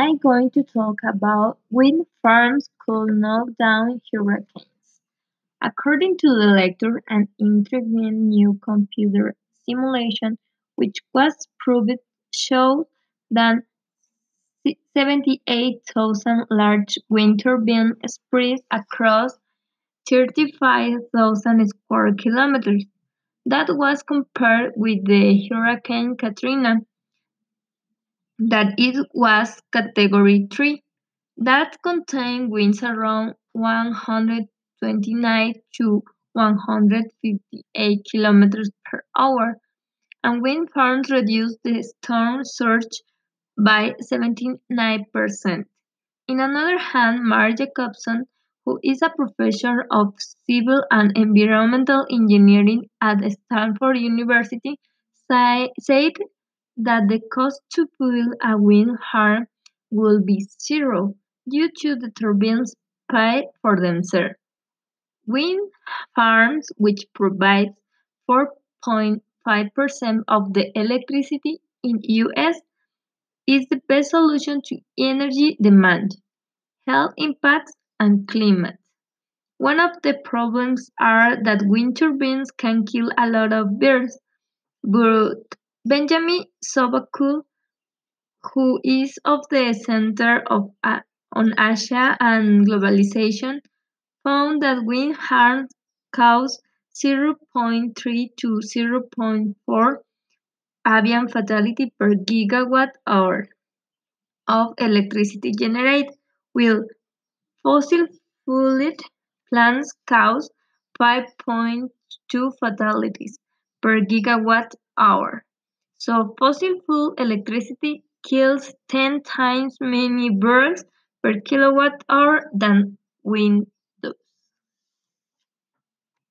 I'm going to talk about wind farms could knock down hurricanes. According to the lecture, an intriguing new computer simulation, which was proved, showed that 78,000 large wind turbines spread across 35,000 square kilometers. That was compared with the Hurricane Katrina, that it was Category 3, that contained winds around 129 to 158 kilometers per hour, and wind farms reduced the storm surge by 79%. In another hand, Mark Jacobson, who is a professor of civil and environmental engineering at Stanford University, say, said that the cost to build a wind farm will be zero due to the turbines pay for themselves. Wind farms, which provide 4.5% of the electricity in US, is the best solution to energy demand, health impacts, and climate. One of the problems are that wind turbines can kill a lot of birds, but Benjamin Sovacool, who is of the Center of, uh, on Asia and Globalization, found that wind farms cause 0.3 to 0.4 avian fatality per gigawatt hour of electricity generated, while fossil fueled plants cause 5.2 fatalities per gigawatt hour. So fossil fuel electricity kills 10 times many birds per kilowatt hour than wind